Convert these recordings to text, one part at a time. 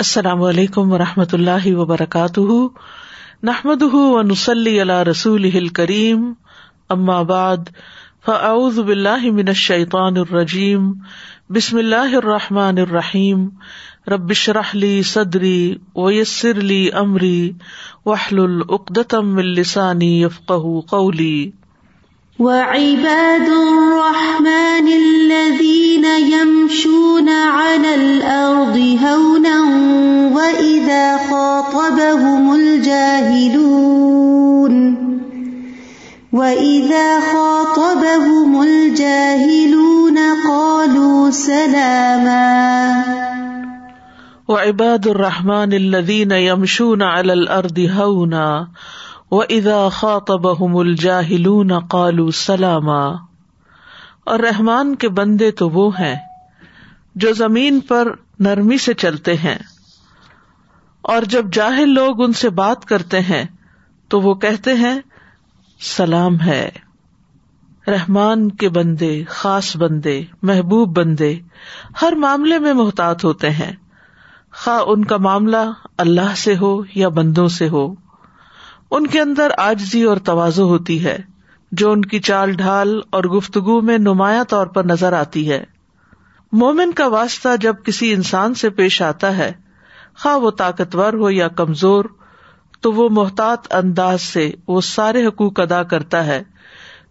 السلام علیکم و رحمۃ اللہ وبرکاتہ۔ نحمد و نسلی اللہ رسول کریم بعد، فاعوذ باللہ من الشیطان الرجیم۔ بسم اللہ الرحمٰن الرحیم۔ ربش رحلی صدری ویسر علی عمری وحل العقدم السانی یفق قولی۔ وعباد الرحمن الذين يمشون على الأرض هونا وإذا خاطبهم الجاهلون وإذا خاطبهم الجاهلون قالوا سلاما وعباد الرحمن الذين يمشون على الأرض هونا و ادا خاطبهم الجاهلون قالوا سلاما۔ اور رحمان کے بندے تو وہ ہیں جو زمین پر نرمی سے چلتے ہیں۔ اور جب جاہل لوگ ان سے بات کرتے ہیں تو وہ کہتے ہیں، سلام ہے۔ رحمان کے بندے، خاص بندے، محبوب بندے، ہر معاملے میں محتاط ہوتے ہیں۔ خواہ ان کا معاملہ اللہ سے ہو یا بندوں سے ہو۔ ان کے اندر آجزی اور توازو ہوتی ہے، جو ان کی چال ڈھال اور گفتگو میں نمایاں طور پر نظر آتی ہے۔ مومن کا واسطہ جب کسی انسان سے پیش آتا ہے، خواہ وہ طاقتور ہو یا کمزور، تو وہ محتاط انداز سے وہ سارے حقوق ادا کرتا ہے،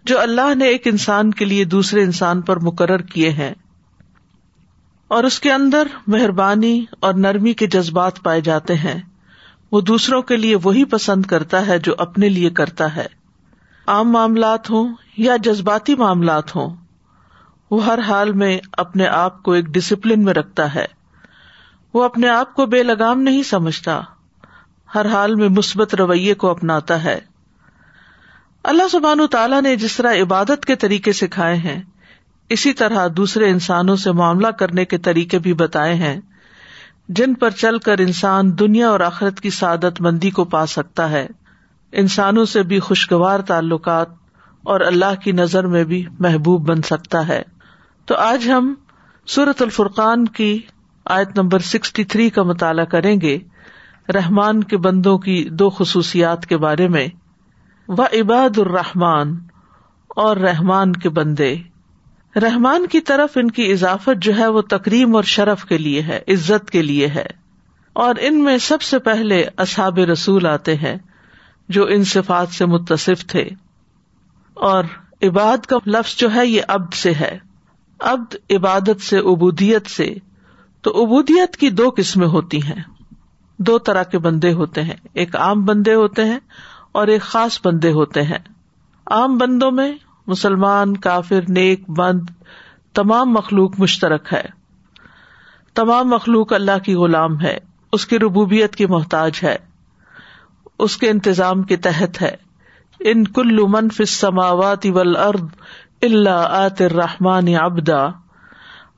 جو اللہ نے ایک انسان کے لیے دوسرے انسان پر مقرر کیے ہیں۔ اور اس کے اندر مہربانی اور نرمی کے جذبات پائے جاتے ہیں۔ وہ دوسروں کے لیے وہی پسند کرتا ہے جو اپنے لیے کرتا ہے۔ عام معاملات ہوں یا جذباتی معاملات ہوں، وہ ہر حال میں اپنے آپ کو ایک ڈسپلن میں رکھتا ہے۔ وہ اپنے آپ کو بے لگام نہیں سمجھتا، ہر حال میں مثبت رویے کو اپناتا ہے۔ اللہ سبحان تعالیٰ نے جس طرح عبادت کے طریقے سکھائے ہیں، اسی طرح دوسرے انسانوں سے معاملہ کرنے کے طریقے بھی بتائے ہیں۔ جن پر چل کر انسان دنیا اور آخرت کی سعادت مندی کو پا سکتا ہے۔ انسانوں سے بھی خوشگوار تعلقات اور اللہ کی نظر میں بھی محبوب بن سکتا ہے۔ تو آج ہم سورت الفرقان کی آیت نمبر سکسٹی تھری کا مطالعہ کریں گے۔ رحمان کے بندوں کی دو خصوصیات کے بارے میں۔ و عباد الرحمان اور رحمان کے بندے۔ رحمان کی طرف ان کی اضافت جو ہے وہ تکریم اور شرف کے لیے ہے، عزت کے لیے ہے۔ اور ان میں سب سے پہلے اصحاب رسول آتے ہیں، جو ان صفات سے متصف تھے۔ اور عباد کا لفظ جو ہے یہ ابد سے ہے۔ ابد عبادت سے ابودیت سے۔ تو ابودیت کی دو قسمیں ہوتی ہیں۔ دو طرح کے بندے ہوتے ہیں۔ ایک عام بندے ہوتے ہیں اور ایک خاص بندے ہوتے ہیں۔ عام بندوں میں مسلمان، کافر، نیک، بند، تمام مخلوق مشترک ہے۔ تمام مخلوق اللہ کی غلام ہے، اس کی ربوبیت کی محتاج ہے، اس کے انتظام کے تحت ہے۔ ان کل منف سماوات ول ارد اللہ آت رحمان ابدا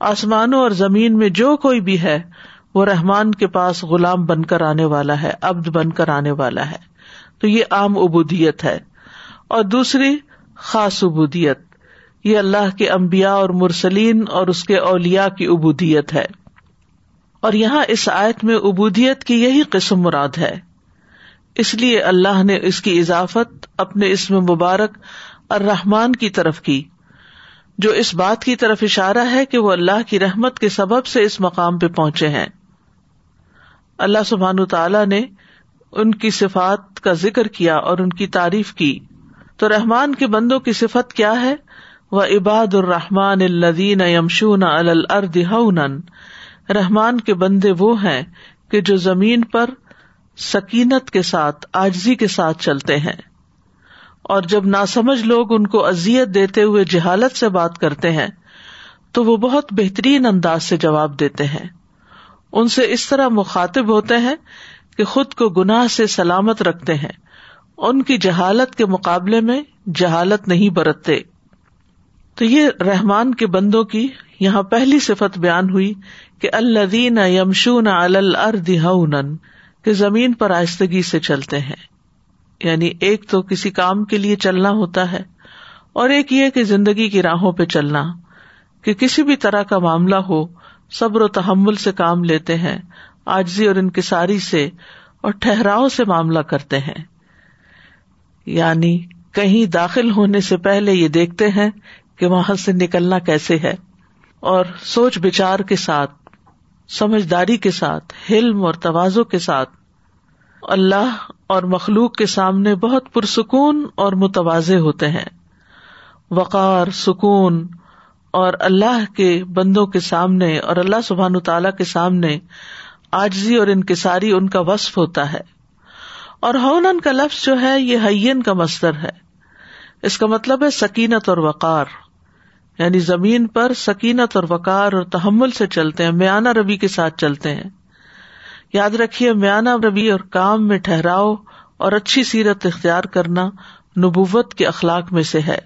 آسمانوں اور زمین میں جو کوئی بھی ہے، وہ رحمان کے پاس غلام بن کر آنے والا ہے ابد بن کر آنے والا ہے۔ تو یہ عام ابودیت ہے۔ اور دوسری خاص ابودیت یہ اللہ کے امبیا اور مرسلین اور اس کے اولیا کی ابودیت ہے۔ اور یہاں اس آیت میں ابودیت کی یہی قسم مراد ہے۔ اس لیے اللہ نے اس کی اضافت اپنے اس میں مبارک الرحمان کی طرف کی، جو اس بات کی طرف اشارہ ہے کہ وہ اللہ کی رحمت کے سبب سے اس مقام پہ پہنچے ہیں۔ اللہ سبحان تعالی نے ان کی صفات کا ذکر کیا اور ان کی تعریف کی۔ تو رحمان کے بندوں کی صفت کیا ہے؟ وہ عباد الرحمان الدین یمشون الرد رحمان کے بندے وہ ہیں کہ جو زمین پر سکینت کے ساتھ، آجزی کے ساتھ چلتے ہیں۔ اور جب ناسمجھ لوگ ان کو ازیت دیتے ہوئے جہالت سے بات کرتے ہیں، تو وہ بہت بہترین انداز سے جواب دیتے ہیں۔ ان سے اس طرح مخاطب ہوتے ہیں کہ خود کو گناہ سے سلامت رکھتے ہیں۔ ان کی جہالت کے مقابلے میں جہالت نہیں برتتے۔ تو یہ رحمان کے بندوں کی یہاں پہلی صفت بیان ہوئی کہ الدین یمشون ہن کہ زمین پر آہستگی سے چلتے ہیں۔ یعنی ایک تو کسی کام کے لیے چلنا ہوتا ہے، اور ایک یہ کہ زندگی کی راہوں پہ چلنا، کہ کسی بھی طرح کا معاملہ ہو، صبر و تحمل سے کام لیتے ہیں آجزی اور انکساری سے اور ٹھہراؤ سے معاملہ کرتے ہیں۔ یعنی کہیں داخل ہونے سے پہلے یہ دیکھتے ہیں کہ وہاں سے نکلنا کیسے ہے۔ اور سوچ بچار کے ساتھ، سمجھداری کے ساتھ، حلم اور توازو کے ساتھ اللہ اور مخلوق کے سامنے بہت پرسکون اور متوازے ہوتے ہیں۔ وقار، سکون اور اللہ کے بندوں کے سامنے اور اللہ سبحان تعالی کے سامنے، آجزی اور انکساری ان کا وصف ہوتا ہے۔ اور ہونن کا لفظ جو ہے، یہ حین کا مستر ہے۔ اس کا مطلب ہے سکینت اور وقار۔ یعنی زمین پر سکینت اور وقار اور تحمل سے چلتے ہیں، میانہ روی کے ساتھ چلتے ہیں۔ یاد رکھیے، میانہ روی اور کام میں ٹھہراؤ اور اچھی سیرت اختیار کرنا نبوت کے اخلاق میں سے ہے۔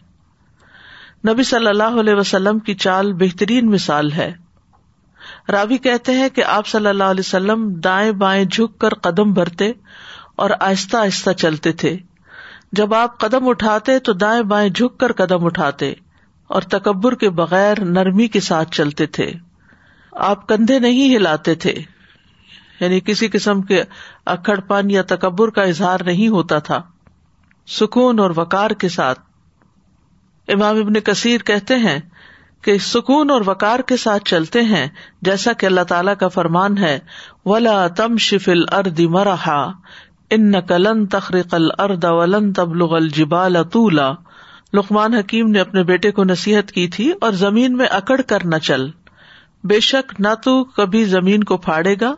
نبی صلی اللہ علیہ وسلم کی چال بہترین مثال ہے۔ راوی کہتے ہیں کہ آپ صلی اللہ علیہ وسلم دائیں بائیں جھک کر قدم بھرتے اور آہستہ آہستہ چلتے تھے۔ جب آپ قدم اٹھاتے تو دائیں بائیں جھک کر قدم اٹھاتے اور تکبر کے بغیر نرمی کے ساتھ چلتے تھے۔ آپ کندھے نہیں ہلاتے تھے۔ یعنی کسی قسم کے اکڑ پن یا تکبر کا اظہار نہیں ہوتا تھا۔ سکون اور وکار کے ساتھ۔ امام ابن کثیر کہتے ہیں کہ سکون اور وکار کے ساتھ چلتے ہیں، جیسا کہ اللہ تعالیٰ کا فرمان ہے، ولا تم شفل ارد مرحا۔ ان کلن تخریق الرد ولن تبلغ الجبال طولا۔ لقمان حکیم نے اپنے بیٹے کو نصیحت کی تھی اور زمین میں اکڑ کر نہ چل۔ بے شک نہ تو کبھی زمین کو پھاڑے گا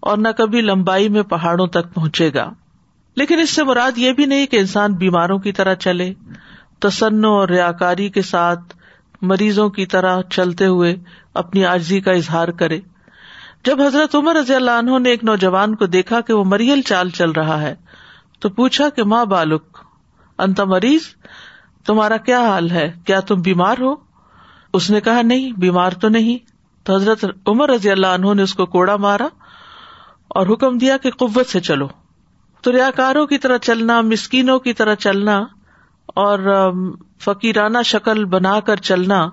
اور نہ کبھی لمبائی میں پہاڑوں تک پہنچے گا۔ لیکن اس سے مراد یہ بھی نہیں کہ انسان بیماروں کی طرح چلے۔ تسن اور ریاکاری کے ساتھ مریضوں کی طرح چلتے ہوئے اپنی آجزی کا اظہار کرے۔ جب حضرت عمر رضی اللہ عنہ نے ایک نوجوان کو دیکھا کہ وہ مریل چال چل رہا ہے، تو پوچھا کہ ماں بالک، انت مریض؟ تمہارا کیا حال ہے؟ کیا تم بیمار ہو؟ اس نے کہا، نہیں، بیمار تو نہیں۔ تو حضرت عمر رضی اللہ عنہ نے اس کو کوڑا مارا اور حکم دیا کہ قوت سے چلو۔ تو ریا کاروں کی طرح چلنا، مسکینوں کی طرح چلنا اور فقیرانہ شکل بنا کر چلنا،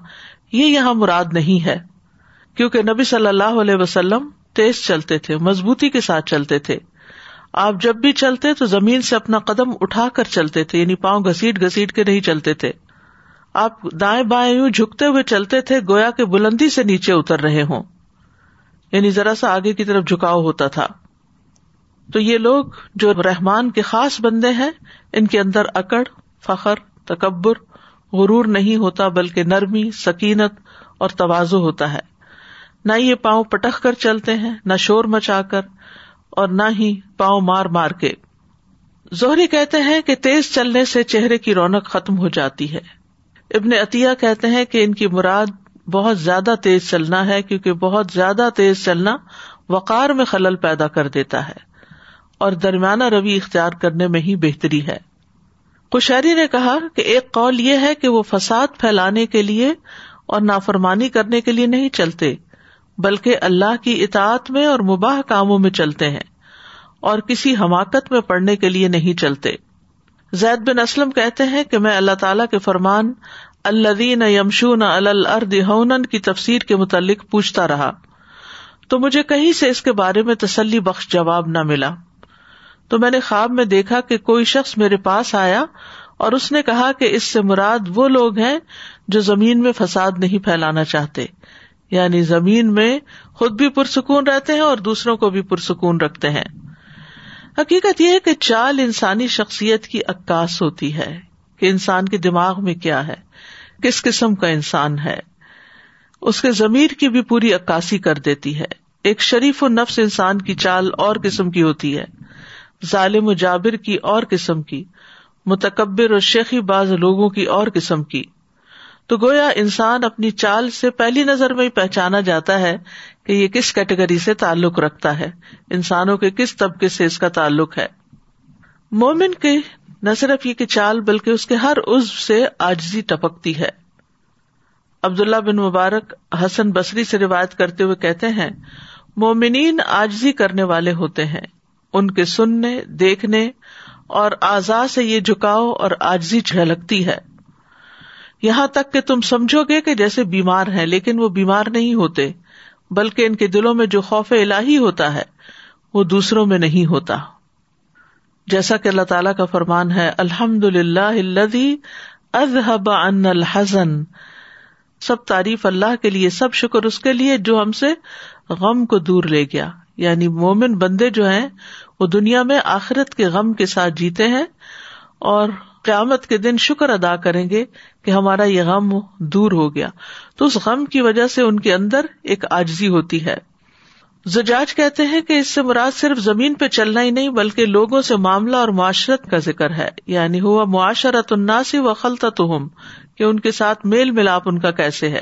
یہ یہاں مراد نہیں ہے۔ کیونکہ نبی صلی اللہ علیہ وسلم تیز چلتے تھے، مضبوطی کے ساتھ چلتے تھے۔ آپ جب بھی چلتے تو زمین سے اپنا قدم اٹھا کر چلتے تھے یعنی پاؤں گسیٹ گسیٹ کے نہیں چلتے تھے۔ آپ دائیں بائیں یوں جھکتے ہوئے چلتے تھے، گویا کے بلندی سے نیچے اتر رہے ہوں۔ یعنی ذرا سا آگے کی طرف جھکاؤ ہوتا تھا۔ تو یہ لوگ جو رحمان کے خاص بندے ہیں، ان کے اندر اکڑ، فخر، تکبر، غرور نہیں ہوتا، بلکہ نرمی، سکینت اور توازو ہوتا ہے۔ نہ یہ پاؤں پٹخ کر چلتے ہیں، نہ شور مچا کر اور نہ ہی پاؤں مار مار کے۔ زہری کہتے ہیں کہ تیز چلنے سے چہرے کی رونق ختم ہو جاتی ہے۔ ابن عطیہ کہتے ہیں کہ ان کی مراد بہت زیادہ تیز چلنا ہے کیونکہ بہت زیادہ تیز چلنا وقار میں خلل پیدا کر دیتا ہے اور درمیانہ روی اختیار کرنے میں ہی بہتری ہے۔ کشہری نے کہا کہ ایک قول یہ ہے کہ وہ فساد پھیلانے کے لیے اور نافرمانی کرنے کے لیے نہیں چلتے۔ بلکہ اللہ کی اطاعت میں اور مباح کاموں میں چلتے ہیں اور کسی حماقت میں پڑنے کے لیے نہیں چلتے۔ زید بن اسلم کہتے ہیں کہ میں اللہ تعالی کے فرمان الدین یمشون الرد ہونن کی تفسیر کے متعلق پوچھتا رہا۔ تو مجھے کہیں سے اس کے بارے میں تسلی بخش جواب نہ ملا۔ تو میں نے خواب میں دیکھا کہ کوئی شخص میرے پاس آیا اور اس نے کہا کہ اس سے مراد وہ لوگ ہیں جو زمین میں فساد نہیں پھیلانا چاہتے۔ یعنی زمین میں خود بھی پرسکون رہتے ہیں اور دوسروں کو بھی پرسکون رکھتے ہیں۔ حقیقت یہ ہے کہ چال انسانی شخصیت کی عکاس ہوتی ہے کہ انسان کے دماغ میں کیا ہے، کس قسم کا انسان ہے۔ اس کے ضمیر کی بھی پوری عکاسی کر دیتی ہے۔ ایک شریف و نفس انسان کی چال اور قسم کی ہوتی ہے۔ ظالم و جابر کی اور قسم کی، متکبر اور شیخی باز لوگوں کی اور قسم کی۔ تو گویا انسان اپنی چال سے پہلی نظر میں ہی پہچانا جاتا ہے کہ یہ کس کیٹیگری سے تعلق رکھتا ہے، انسانوں کے کس طبقے سے اس کا تعلق ہے۔ مومن کے نہ صرف یہ کہ چال بلکہ اس کے ہر عزو سے آجزی ٹپکتی ہے۔ عبداللہ بن مبارک حسن بصری سے روایت کرتے ہوئے کہتے ہیں، مومنین آجزی کرنے والے ہوتے ہیں، ان کے سننے، دیکھنے اور آزاد سے یہ جھکاؤ اور آجزی جھلکتی ہے۔ یہاں تک کہ تم سمجھو گے کہ جیسے بیمار ہیں، لیکن وہ بیمار نہیں ہوتے، بلکہ ان کے دلوں میں جو خوف الہی ہوتا ہے، وہ دوسروں میں نہیں ہوتا۔ جیسا کہ اللہ تعالیٰ کا فرمان ہے الحمد للہ اذهب ان الحزن۔ سب تعریف اللہ کے لیے، سب شکر اس کے لیے جو ہم سے غم کو دور لے گیا۔ یعنی مومن بندے جو ہیں، وہ دنیا میں آخرت کے غم کے ساتھ جیتے ہیں اور قیامت کے دن شکر ادا کریں گے کہ ہمارا یہ غم دور ہو گیا۔ تو اس غم کی وجہ سے ان کے اندر ایک آجزی ہوتی ہے۔ زجاج کہتے ہیں کہ اس سے مراد صرف زمین پہ چلنا ہی نہیں، بلکہ لوگوں سے معاملہ اور معاشرت کا ذکر ہے۔ یعنی ہوا معاشرت الناسی و خلطت کہ ان کے ساتھ میل ملاپ ان کا کیسے ہے۔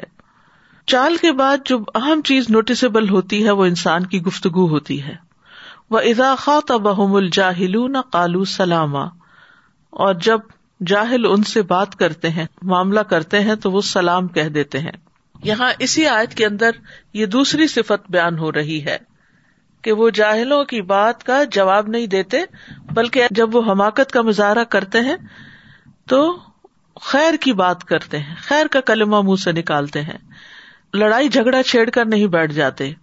چال کے بعد جو اہم چیز نوٹسبل ہوتی ہے، وہ انسان کی گفتگو ہوتی ہے۔ وہ اضاخا بحم الجاہل نہ کالو سلامہ اور جب جاہل ان سے بات کرتے ہیں، معاملہ کرتے ہیں تو وہ سلام کہہ دیتے ہیں۔ یہاں اسی آیت کے اندر یہ دوسری صفت بیان ہو رہی ہے کہ وہ جاہلوں کی بات کا جواب نہیں دیتے، بلکہ جب وہ حماقت کا مظاہرہ کرتے ہیں تو خیر کی بات کرتے ہیں، خیر کا کلمہ منہ سے نکالتے ہیں۔ لڑائی جھگڑا چھیڑ کر نہیں بیٹھ جاتے۔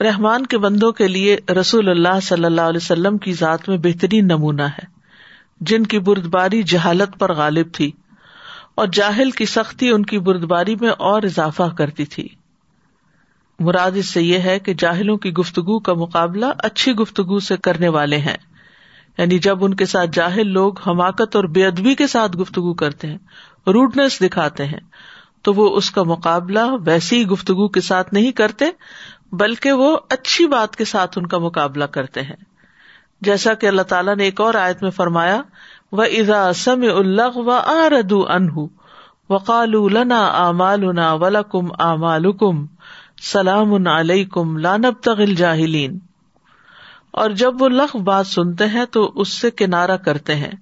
رحمان کے بندوں کے لیے رسول اللہ صلی اللہ علیہ وسلم کی ذات میں بہترین نمونہ ہے۔ جن کی بردباری جہالت پر غالب تھی اور جاہل کی سختی ان کی بردباری میں اور اضافہ کرتی تھی۔ مراد اس سے یہ ہے کہ جاہلوں کی گفتگو کا مقابلہ اچھی گفتگو سے کرنے والے ہیں۔ یعنی جب ان کے ساتھ جاہل لوگ حماقت اور بے ادبی کے ساتھ گفتگو کرتے ہیں روڈنس دکھاتے ہیں، تو وہ اس کا مقابلہ ویسی گفتگو کے ساتھ نہیں کرتے، بلکہ وہ اچھی بات کے ساتھ ان کا مقابلہ کرتے ہیں۔ جیسا کہ اللہ تعالیٰ نے ایک اور آیت میں فرمایا و ازا سم اللہ و آرد انہ وقال لنا اعمالنا ولکم اعمالکم سلام علیکم لا نبتغي الجاہلین اور جب وہ لغ بات سنتے ہیں تو اس سے کنارہ کرتے ہیں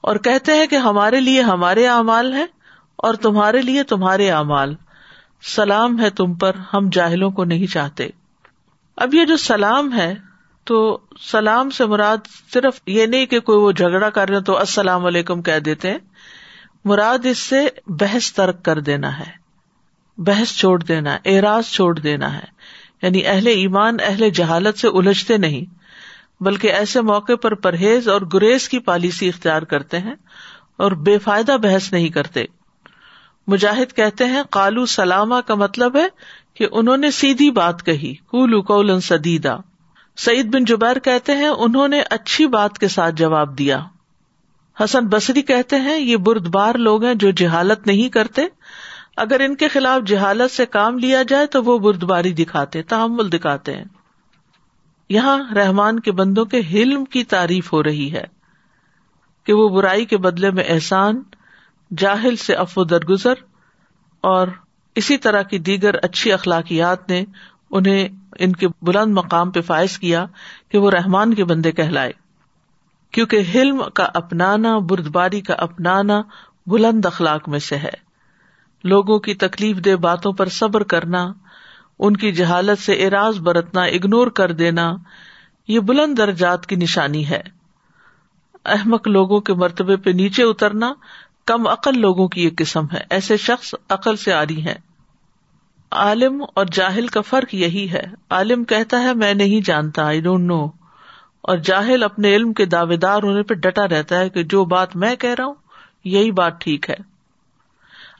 اور کہتے ہیں کہ ہمارے لیے ہمارے اعمال ہیں اور تمہارے لیے تمہارے اعمال۔ سلام ہے تم پر، ہم جاہلوں کو نہیں چاہتے۔ اب یہ جو سلام ہے تو سلام سے مراد صرف یہ نہیں کہ کوئی وہ جھگڑا کر رہے تو السلام علیکم کہہ دیتے ہیں، مراد اس سے بحث ترک کر دینا ہے، بحث چھوڑ دینا اعراض چھوڑ دینا ہے۔ یعنی اہل ایمان، اہل جہالت سے الجھتے نہیں، بلکہ ایسے موقع پر پرہیز اور گریز کی پالیسی اختیار کرتے ہیں اور بے فائدہ بحث نہیں کرتے۔ مجاہد کہتے ہیں کالو سلامہ کا مطلب ہے کہ انہوں نے سیدھی بات کہی کولو کولن سدیدہ سعید بن جبیر کہتے ہیں، انہوں نے اچھی بات کے ساتھ جواب دیا۔ حسن بصری کہتے ہیں، یہ برد بار لوگ ہیں جو جہالت نہیں کرتے۔ اگر ان کے خلاف جہالت سے کام لیا جائے تو وہ بردباری دکھاتے، تحمل دکھاتے ہیں۔ یہاں رحمان کے بندوں کے حلم کی تعریف ہو رہی ہے کہ وہ برائی کے بدلے میں احسان، جاہل سے افو درگزر اور اسی طرح کی دیگر اچھی اخلاقیات نے انہیں ان کے بلند مقام پہ فائز کیا کہ وہ رحمان کے بندے کہلائے۔ کیونکہ حلم کا اپنانا، بردباری کا اپنانا بلند اخلاق میں سے ہے۔ لوگوں کی تکلیف دہ باتوں پر صبر کرنا، ان کی جہالت سے اراض برتنا، اگنور کر دینا، یہ بلند درجات کی نشانی ہے۔ احمق لوگوں کے مرتبے پہ نیچے اترنا کم عقل لوگوں کی ایک قسم ہے۔ ایسے شخص عقل سے آ رہی ہے عالم اور جاہل کا فرق یہی ہے۔ عالم کہتا ہے، میں نہیں جانتا آئی ڈونٹ نو اور جاہل اپنے علم کے دعوے دار ہونے پہ ڈٹا رہتا ہے کہ جو بات میں کہہ رہا ہوں، یہی بات ٹھیک ہے۔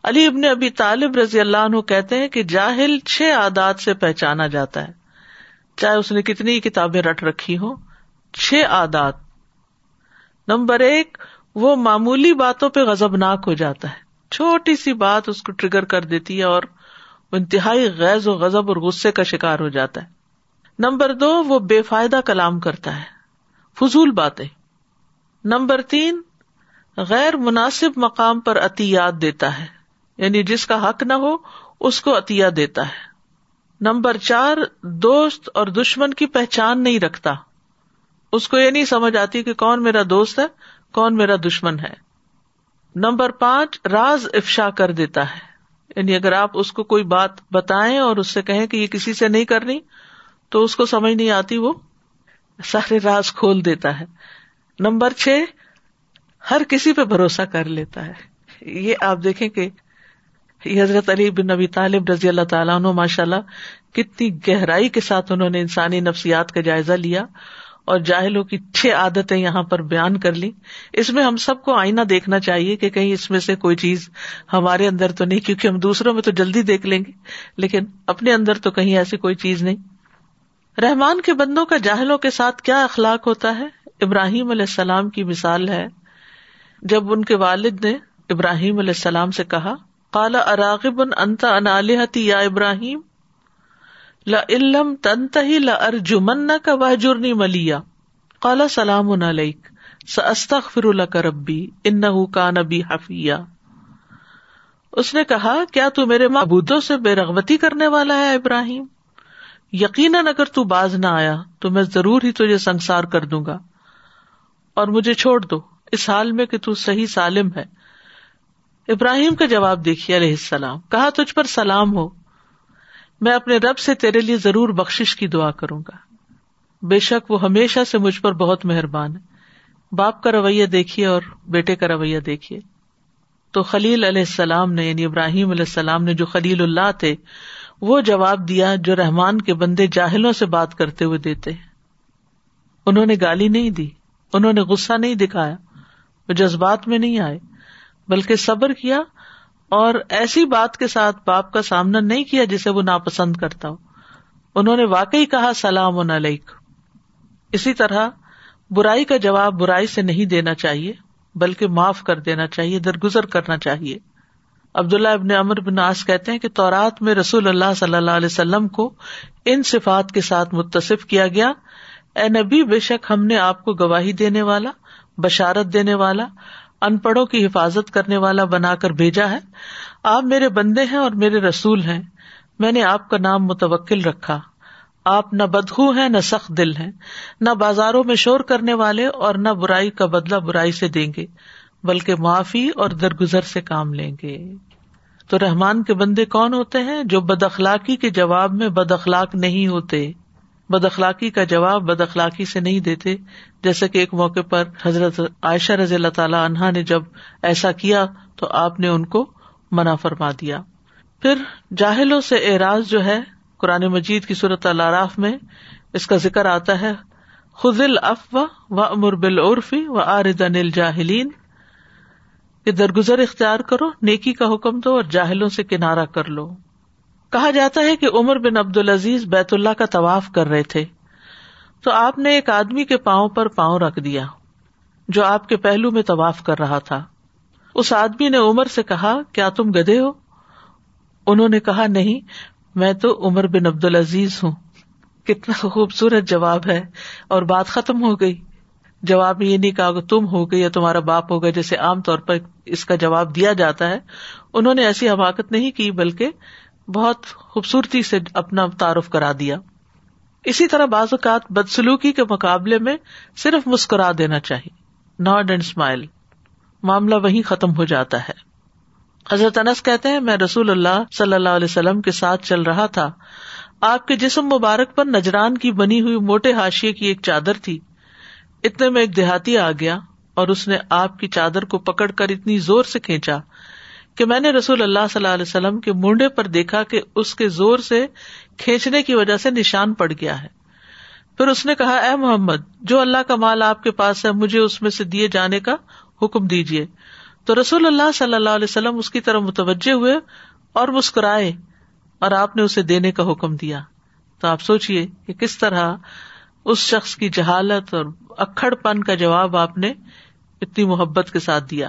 علی ابن ابھی طالب رضی اللہ عنہ کہتے ہیں کہ جاہل چھ عادات سے پہچانا جاتا ہے۔ چاہے اس نے کتنی کتابیں رٹ رکھی ہوں، چھ عادات۔ نمبر ایک، وہ معمولی باتوں پہ غزبناک ہو جاتا ہے۔ چھوٹی سی بات اس کو ٹریگر کر دیتی ہے اور انتہائی غیر و غزب اور غصے کا شکار ہو جاتا ہے۔ نمبر دو، وہ بے فائدہ کلام کرتا ہے۔ فضول باتیں۔ نمبر تین، غیر مناسب مقام پر عطیات دیتا ہے۔ یعنی جس کا حق نہ ہو، اس کو عطیہ دیتا ہے۔ نمبر چار، دوست اور دشمن کی پہچان نہیں رکھتا۔ اس کو یہ نہیں سمجھ آتی کہ کون میرا دوست ہے، کون میرا دشمن ہے۔ نمبر پانچ، راز افشا کر دیتا ہے۔ یعنی اگر آپ اس کو کوئی بات بتائیں اور اس سے کہیں کہ یہ کسی سے نہیں کرنی، تو اس کو سمجھ نہیں آتی، وہ سارے راز کھول دیتا ہے۔ نمبر چھ، ہر کسی پہ بھروسہ کر لیتا ہے۔ یہ آپ دیکھیں کہ یہ حضرت علی بن نبی طالب رضی اللہ تعالیٰ عنہ ماشاء اللہ کتنی گہرائی کے ساتھ انہوں نے انسانی نفسیات کا جائزہ لیا۔ اور جاہلوں کی چھ عادتیں یہاں پر بیان کر لی اس میں ہم سب کو آئینہ دیکھنا چاہیے کہ کہیں اس میں سے کوئی چیز ہمارے اندر تو نہیں، کیونکہ ہم دوسروں میں تو جلدی دیکھ لیں گے، لیکن اپنے اندر تو کہیں ایسی کوئی چیز نہیں۔ رحمان کے بندوں کا جاہلوں کے ساتھ کیا اخلاق ہوتا ہے؟ ابراہیم علیہ السلام کی مثال ہے۔ جب ان کے والد نے ابراہیم علیہ السلام سے کہا کالا اراغب انتا انالحتی یا ابراہیم؟ لم تنت ہی لرجمن کا واجرنی ملیا کالا سلام علیک سستخ فر اللہ کا ربی ان کا نبی حفیہ اس نے کہا، کیا تو میرے معبودوں سے بے رغبتی کرنے والا ہے ابراہیم؟ یقیناً اگر تو باز نہ آیا، تو میں ضرور ہی تجھے سنسار کر دوں گا۔ اور مجھے چھوڑ دو، اس حال میں کہ تو صحیح سالم ہے۔ ابراہیم کا جواب دیکھیے، علیہ السلام۔ کہا، تجھ پر سلام ہو۔ میں اپنے رب سے تیرے لیے ضرور بخش کی دعا کروں گا۔ بے شک وہ ہمیشہ سے مجھ پر بہت مہربان ہے۔ باپ کا رویہ دیکھیے اور بیٹے کا رویہ دیکھیے۔ تو خلیل علیہ السلام نے یعنی ابراہیم علیہ السلام نے جو خلیل اللہ تھے، وہ جواب دیا جو رحمان کے بندے جاہلوں سے بات کرتے ہوئے دیتے انہوں نے گالی نہیں دی، انہوں نے غصہ نہیں دکھایا، وہ جذبات میں نہیں آئے، بلکہ صبر کیا اور ایسی بات کے ساتھ باپ کا سامنا نہیں کیا جسے وہ ناپسند کرتا ہو۔ انہوں نے واقعی کہا، سلام علیک۔ اسی طرح برائی کا جواب برائی سے نہیں دینا چاہیے، بلکہ معاف کر دینا چاہیے، درگزر کرنا چاہیے۔ عبداللہ ابن امر بن آس کہتے ہیں کہ تورات میں رسول اللہ صلی اللہ علیہ وسلم کو ان صفات کے ساتھ متصف کیا گیا۔ اے نبی، بے شک ہم نے آپ کو گواہی دینے والا، بشارت دینے والا ان پڑھوں کی حفاظت کرنے والا بنا کر بھیجا ہے۔ آپ میرے بندے ہیں اور میرے رسول ہیں۔ میں نے آپ کا نام متوکل رکھا۔ آپ نہ بدخو ہیں، نہ سخت دل ہیں۔ نہ بازاروں میں شور کرنے والے اور نہ برائی کا بدلہ برائی سے دیں گے، بلکہ معافی اور درگزر سے کام لیں گے۔ تو رحمان کے بندے کون ہوتے ہیں جو بد اخلاقی کے جواب میں بد اخلاق نہیں ہوتے؟ بد اخلاقی کا جواب بد اخلاقی سے نہیں دیتے جیسے کہ ایک موقع پر حضرت عائشہ رضی اللہ تعالی عنہا نے جب ایسا کیا تو آپ نے ان کو منع فرما دیا۔ پھر جاہلوں سے اعراض جو ہے، قرآن مجید کی صورت العراف میں اس کا ذکر آتا ہے خزل اف و امر بالعرفی و آردن الجاہلین، کہ درگزر اختیار کرو، نیکی کا حکم دو اور جاہلوں سے کنارا کر لو۔ کہا جاتا ہے کہ عمر بن عبد العزیز بیت اللہ کا طواف کر رہے تھے۔ تو آپ نے ایک آدمی کے پاؤں پر پاؤں رکھ دیا، جو آپ کے پہلو میں طواف کر رہا تھا۔ اس آدمی نے عمر سے کہا، کیا تم گدے ہو؟ انہوں نے کہا، نہیں، میں تو عمر بن عبد العزیز ہوں۔ کتنا خوبصورت جواب ہے اور بات ختم ہو گئی۔ جواب میں یہ نہیں کہا کہ تم ہو گئی یا تمہارا باپ ہوگا جیسے عام طور پر اس کا جواب دیا جاتا ہے۔ انہوں نے ایسی حماقت نہیں کی، بلکہ بہت خوبصورتی سے اپنا تعارف کرا دیا۔ اسی طرح بعض اوقات بدسلوکی کے مقابلے میں صرف مسکرا دینا چاہیے۔ ناٹ اینڈ اسمائل معاملہ وہی ختم ہو جاتا ہے۔ حضرت انس کہتے ہیں، میں رسول اللہ صلی اللہ علیہ وسلم کے ساتھ چل رہا تھا۔ آپ کے جسم مبارک پر نجران کی بنی ہوئی موٹے ہاشیے کی ایک چادر تھی۔ اتنے میں ایک دیہاتی آ گیا اور اس نے آپ کی چادر کو پکڑ کر اتنی زور سے کھینچا۔ کہ میں نے رسول اللہ صلی اللہ علیہ وسلم کے مونڈے پر دیکھا کہ اس کے زور سے کھینچنے کی وجہ سے نشان پڑ گیا ہے۔ پھر اس نے کہا، اے محمد، جو اللہ کا مال آپ کے پاس ہے، مجھے اس میں سے دیے جانے کا حکم دیجیے تو رسول اللہ صلی اللہ علیہ وسلم اس کی طرف متوجہ ہوئے اور مسکرائے اور آپ نے اسے دینے کا حکم دیا۔ تو آپ سوچیے کہ کس طرح اس شخص کی جہالت اور اکڑ پن کا جواب آپ نے اتنی محبت کے ساتھ دیا۔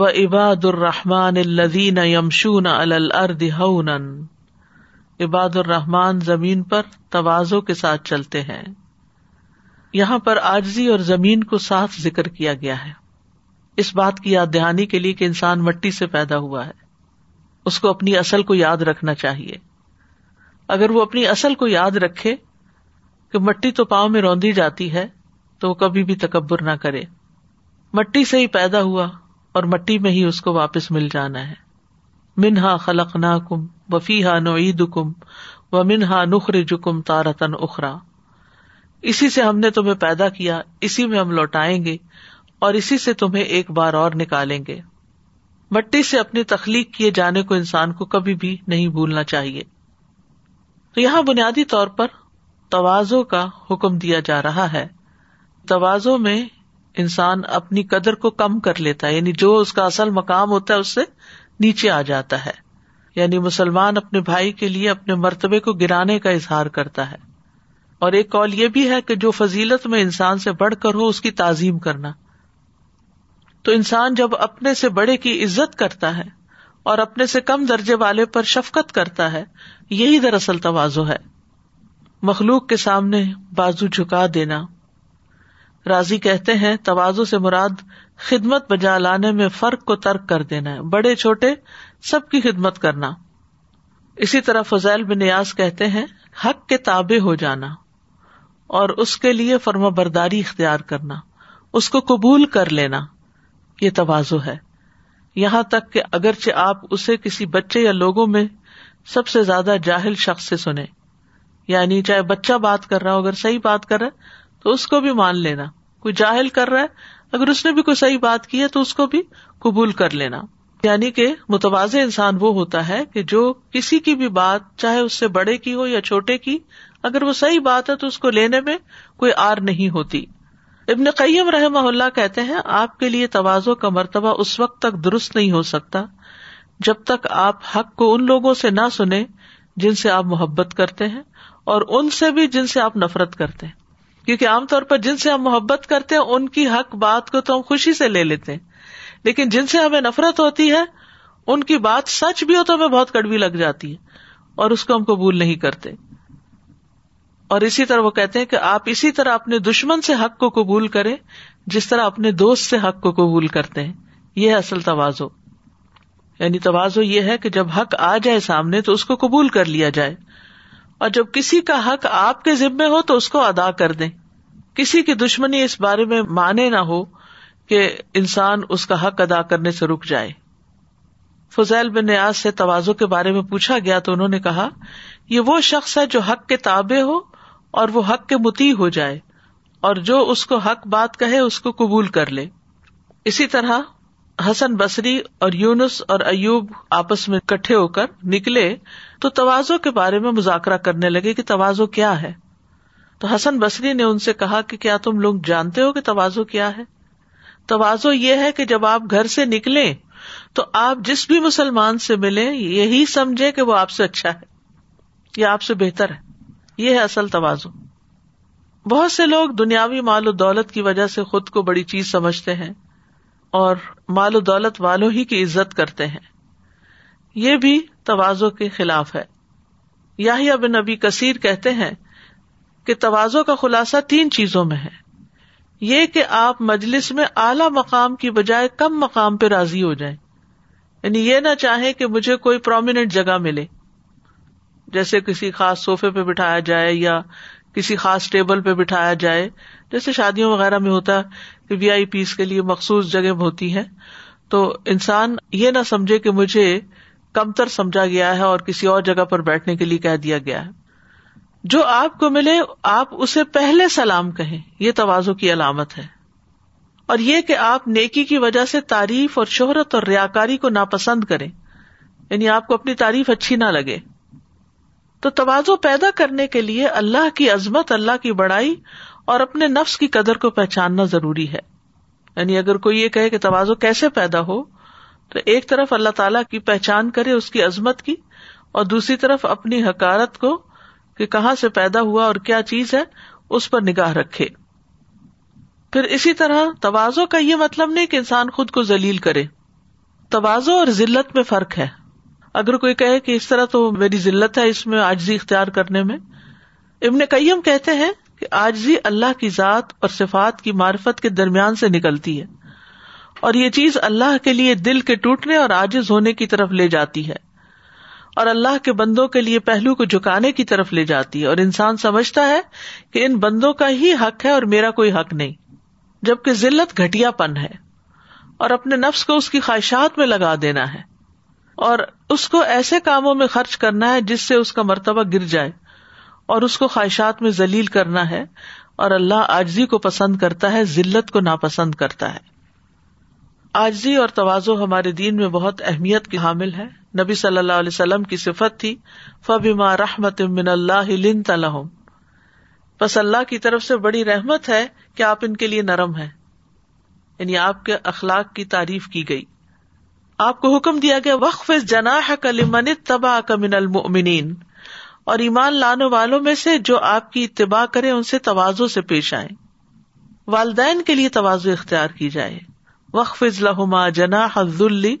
و عباد الرحمان الدین یمشون الرد ہن عباد الرحمان زمین پر توازو کے ساتھ چلتے ہیں۔ یہاں پر آجزی اور زمین کو صاف ذکر کیا گیا ہے۔ اس بات کی یاد دہانی کے لیے کہ انسان مٹی سے پیدا ہوا ہے۔ اس کو اپنی اصل کو یاد رکھنا چاہیے۔ اگر وہ اپنی اصل کو یاد رکھے کہ مٹی تو پاؤں میں روندی جاتی ہے، تو وہ کبھی بھی تکبر نہ کرے۔ مٹی سے ہی پیدا ہوا۔ اور مٹی میں ہی اس کو واپس مل جانا ہے۔ منہا خلق نا کم وفی ہا نعید کم و منہا نخر جکم تارتن اخرا۔ اسی سے ہم نے تمہیں پیدا کیا، اسی میں ہم لوٹائیں گے اور اسی سے تمہیں ایک بار اور نکالیں گے۔ مٹی سے اپنی تخلیق کیے جانے کو انسان کو کبھی بھی نہیں بھولنا چاہیے۔ تو یہاں بنیادی طور پر توازو کا حکم دیا جا رہا ہے۔ توازو میں انسان اپنی قدر کو کم کر لیتا ہے یعنی جو اس کا اصل مقام ہوتا ہے، اس سے نیچے آ جاتا ہے۔ یعنی مسلمان اپنے بھائی کے لیے اپنے مرتبے کو گرانے کا اظہار کرتا ہے۔ اور ایک کال یہ بھی ہے کہ جو فضیلت میں انسان سے بڑھ کر ہو، اس کی تعظیم کرنا۔ تو انسان جب اپنے سے بڑے کی عزت کرتا ہے اور اپنے سے کم درجے والے پر شفقت کرتا ہے، یہی دراصل توازو ہے۔ مخلوق کے سامنے بازو جھکا دینا۔ راضی کہتے ہیں توازو سے مراد خدمت بجا لانے میں فرق کو ترک کر دینا ہے۔ بڑے چھوٹے سب کی خدمت کرنا۔ اسی طرح فضیل بن نیاز کہتے ہیں، حق کے تابع ہو جانا اور اس کے لیے فرما برداری اختیار کرنا۔ اس کو قبول کر لینا۔ یہ توازو ہے۔ یہاں تک کہ اگرچہ آپ اسے کسی بچے یا لوگوں میں سب سے زیادہ جاہل شخص سے سنیں۔ یعنی چاہے بچہ بات کر رہا ہو، اگر صحیح بات کر رہا ہے تو اس کو بھی مان لینا۔ کوئی جاہل کر رہا ہے، اگر اس نے بھی کوئی صحیح بات کی ہے تو اس کو بھی قبول کر لینا۔ یعنی کہ متواز انسان وہ ہوتا ہے کہ جو کسی کی بھی بات، چاہے اس سے بڑے کی ہو یا چھوٹے کی، اگر وہ صحیح بات ہے تو اس کو لینے میں کوئی آر نہیں ہوتی۔ ابن قیم رحم اللہ کہتے ہیں، آپ کے لیے توازو کا مرتبہ اس وقت تک درست نہیں ہو سکتا جب تک آپ حق کو ان لوگوں سے نہ سنیں جن سے آپ محبت کرتے ہیں اور ان سے بھی جن سے آپ نفرت کرتے ہیں۔ کیونکہ عام طور پر جن سے ہم محبت کرتے ہیں، ان کی حق بات کو تو ہم خوشی سے لے لیتے ہیں۔ لیکن جن سے ہمیں نفرت ہوتی ہے، ان کی بات سچ بھی ہو تو ہمیں بہت کڑوی لگ جاتی ہے اور اس کو ہم قبول نہیں کرتے۔ اور اسی طرح وہ کہتے ہیں کہ آپ اسی طرح اپنے دشمن سے حق کو قبول کریں، جس طرح اپنے دوست سے حق کو قبول کرتے ہیں۔ یہ اصل توازو یعنی توازو یہ ہے کہ جب حق آ جائے سامنے تو اس کو قبول کر لیا جائے۔ اور جب کسی کا حق آپ کے ذمے ہو تو اس کو ادا کر دیں۔ کسی کی دشمنی اس بارے میں مانے نہ ہو کہ انسان اس کا حق ادا کرنے سے رک جائے۔ فضیل بن نیاز سے توازو کے بارے میں پوچھا گیا تو انہوں نے کہا، یہ وہ شخص ہے جو حق کے تابے ہو اور وہ حق کے متی ہو جائے اور جو اس کو حق بات کہے اس کو قبول کر لے۔ اسی طرح حسن بصری اور یونس اور ایوب آپس میں کٹھے ہو کر نکلے تو توازو کے بارے میں مذاکرہ کرنے لگے کہ توازو کیا ہے۔ تو حسن بصری نے ان سے کہا کہ کیا تم لوگ جانتے ہو کہ توازو کیا ہے؟ توازو یہ ہے کہ جب آپ گھر سے نکلے تو آپ جس بھی مسلمان سے ملے یہی سمجھے کہ وہ آپ سے اچھا ہے یا آپ سے بہتر ہے۔ یہ ہے اصل توازو۔ بہت سے لوگ دنیاوی مال و دولت کی وجہ سے خود کو بڑی چیز سمجھتے ہیں اور مال و دولت والوں ہی کی عزت کرتے ہیں۔ یہ بھی توازو کے خلاف ہے۔ یا بن نبی کثیر کہتے ہیں کہ توازو کا خلاصہ تین چیزوں میں ہے۔ یہ کہ آپ مجلس میں اعلی مقام کی بجائے کم مقام پہ راضی ہو جائیں۔ یعنی یہ نہ چاہے کہ مجھے کوئی پرومیننٹ جگہ ملے۔ جیسے کسی خاص صوفے پہ بٹھایا جائے یا کسی خاص ٹیبل پہ بٹھایا جائے۔ جیسے شادیوں وغیرہ میں ہوتا کہ وی آئی پیس کے لیے مخصوص جگہ ہوتی ہے تو انسان یہ نہ سمجھے کہ مجھے کمتر سمجھا گیا ہے اور کسی اور جگہ پر بیٹھنے کے لیے کہہ دیا گیا ہے۔ جو آپ کو ملے، آپ اسے پہلے سلام کہیں۔ یہ توازو کی علامت ہے۔ اور یہ کہ آپ نیکی کی وجہ سے تعریف اور شہرت اور ریاکاری کو ناپسند کریں یعنی آپ کو اپنی تعریف اچھی نہ لگے۔ تو توازو پیدا کرنے کے لیے اللہ کی عظمت، اللہ کی بڑائی اور اپنے نفس کی قدر کو پہچاننا ضروری ہے۔ یعنی اگر کوئی یہ کہے کہ توازو کیسے پیدا ہو، تو ایک طرف اللہ تعالیٰ کی پہچان کرے اس کی عظمت کی، اور دوسری طرف اپنی حکارت کو کہ کہاں سے پیدا ہوا اور کیا چیز ہے، اس پر نگاہ رکھے۔ پھر اسی طرح توازو کا یہ مطلب نہیں کہ انسان خود کو ذلیل کرے۔ توازو اور ذلت میں فرق ہے۔ اگر کوئی کہے کہ اس طرح تو میری ذلت ہے اس میں آجزی اختیار کرنے میں۔ ابن کئیم کہتے ہیں کہ آجزی اللہ کی ذات اور صفات کی معرفت کے درمیان سے نکلتی ہے۔ اور یہ چیز اللہ کے لیے دل کے ٹوٹنے اور آجز ہونے کی طرف لے جاتی ہے۔ اور اللہ کے بندوں کے لیے پہلو کو جھکانے کی طرف لے جاتی ہے اور انسان سمجھتا ہے کہ ان بندوں کا ہی حق ہے اور میرا کوئی حق نہیں، جبکہ ذلت گٹیا پن ہے اور اپنے نفس کو اس کی خواہشات میں لگا دینا ہے اور اس کو ایسے کاموں میں خرچ کرنا ہے جس سے اس کا مرتبہ گر جائے اور اس کو خواہشات میں ذلیل کرنا ہے اور اللہ آجزی کو پسند کرتا ہے، ذلت کو ناپسند کرتا ہے۔ آجزی اور توازو ہمارے دین میں بہت اہمیت کی حامل ہے نبی صلی اللہ علیہ وسلم کی صفت تھی فبیما رحمت من اللہ تلحم بس اللہ کی طرف سے بڑی رحمت ہے کہ آپ ان کے لیے نرم ہے یعنی آپ کے اخلاق کی تعریف کی گئی۔ آپ کو حکم دیا گیا، وقف جناح کلمن تبا کا من اور ایمان لانے والوں میں سے جو آپ کی اتباع کرے ان سے توازو سے پیش آئے والدین کے لیے توازو اختیار کی جائے۔ وقف لہما جنا حلی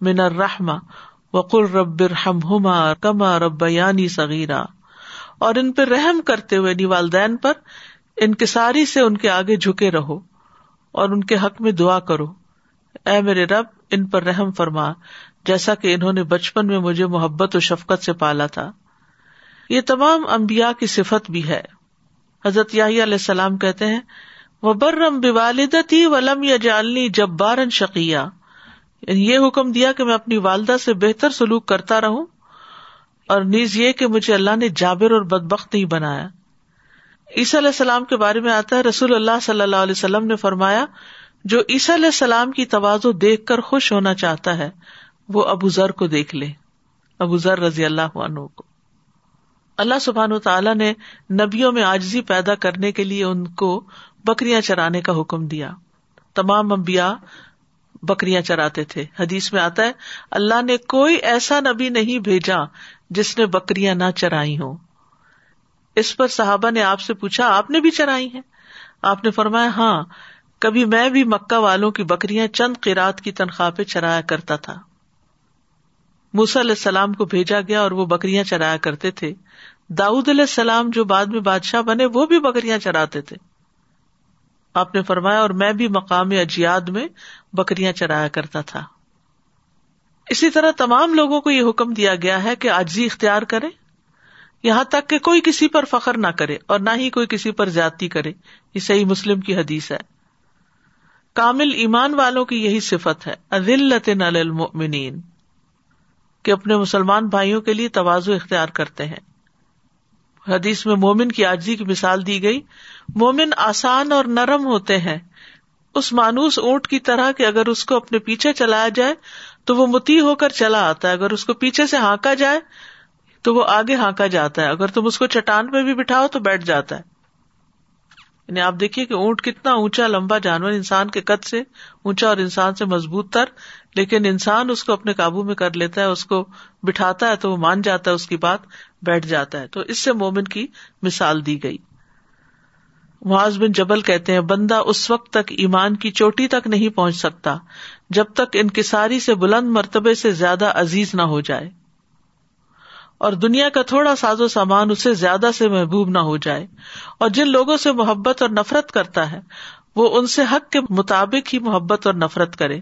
من الرحما وقر رب ہما کما ربیانی صغیرہ اور ان پہ رحم کرتے ہوئے نی والدین پر انکساری سے ان کے آگے جھکے رہو اور ان کے حق میں دعا کرو۔ اے میرے رب، ان پر رحم فرما، جیسا کہ انہوں نے بچپن میں مجھے محبت و شفقت سے پالا تھا۔ یہ تمام امبیا کی صفت بھی ہے۔ حضرت یاہی علیہ السلام کہتے ہیں وہ برم بوالدتی ولم یا جالنی جب بارن شکیا یعنی یہ حکم دیا کہ میں اپنی والدہ سے بہتر سلوک کرتا رہوں اور نیز یہ کہ مجھے اللہ نے جابر اور بدبخت نہیں بنایا۔ عیسی علیہ السلام کے بارے میں آتا ہے، رسول اللہ صلی اللہ علیہ وسلم نے فرمایا، جو عیسی علیہ السلام کی توازو دیکھ کر خوش ہونا چاہتا ہے، وہ ابو ذر کو دیکھ لے۔ ابو ذر رضی اللہ عنہ کو۔ اللہ سبحان تعالیٰ نے نبیوں میں آجزی پیدا کرنے کے لیے ان کو بکریاں چرانے کا حکم دیا۔ تمام امبیا بکریاں چراتے تھے۔ حدیث میں آتا ہے، اللہ نے کوئی ایسا نبی نہیں بھیجا جس نے بکریاں نہ چرائی ہوں۔ اس پر صحابہ نے آپ سے پوچھا، آپ نے بھی چرائی ہیں؟ آپ نے فرمایا ہاں کبھی میں بھی مکہ والوں کی بکریاں چند قرات کی تنخواہ پہ چرایا کرتا تھا۔ موسا علیہ السلام کو بھیجا گیا اور وہ بکریاں چرایا کرتے تھے۔ داؤد علیہ السلام جو بعد میں بادشاہ بنے، وہ بھی بکریاں چراتے تھے۔ آپ نے فرمایا اور میں بھی مقام اجیاد میں بکریاں چرایا کرتا تھا۔ اسی طرح تمام لوگوں کو یہ حکم دیا گیا ہے کہ آجزی اختیار کرے یہاں تک کہ کوئی کسی پر فخر نہ کرے اور نہ ہی کوئی کسی پر زیادتی کرے۔ یہ صحیح مسلم کی حدیث ہے۔ کامل ایمان والوں کی یہی صفت ہے۔ المؤمنین کہ اپنے مسلمان بھائیوں کے لیے توازو اختیار کرتے ہیں۔ حدیث میں مومن کی آجزی کی مثال دی گئی۔ مومن آسان اور نرم ہوتے ہیں۔ اس مانوس اونٹ کی طرح کہ اگر اس کو اپنے پیچھے چلایا جائے، تو وہ متی ہو کر چلا آتا ہے۔ اگر اس کو پیچھے سے ہانکا جائے، تو وہ آگے ہانکا جاتا ہے۔ اگر تم اس کو چٹان پہ بھی بٹھاؤ، تو بیٹھ جاتا ہے۔ یعنی آپ دیکھیے کہ اونٹ کتنا اونچا، لمبا جانور انسان کے قد سے اونچا اور انسان سے مضبوط تر، لیکن انسان اس کو اپنے قابو میں کر لیتا ہے، اس کو بٹھاتا ہے تو وہ مان جاتا ہے، اس کی بات بیٹھ جاتا ہے۔ تو اس سے مومن کی مثال دی گئی۔ معاذ بن جبل کہتے ہیں، بندہ اس وقت تک ایمان کی چوٹی تک نہیں پہنچ سکتا، جب تک انکساری سے بلند مرتبے سے زیادہ عزیز نہ ہو جائے۔ اور دنیا کا تھوڑا ساز و سامان اسے زیادہ سے محبوب نہ ہو جائے۔ اور جن لوگوں سے محبت اور نفرت کرتا ہے، وہ ان سے حق کے مطابق ہی محبت اور نفرت کرے۔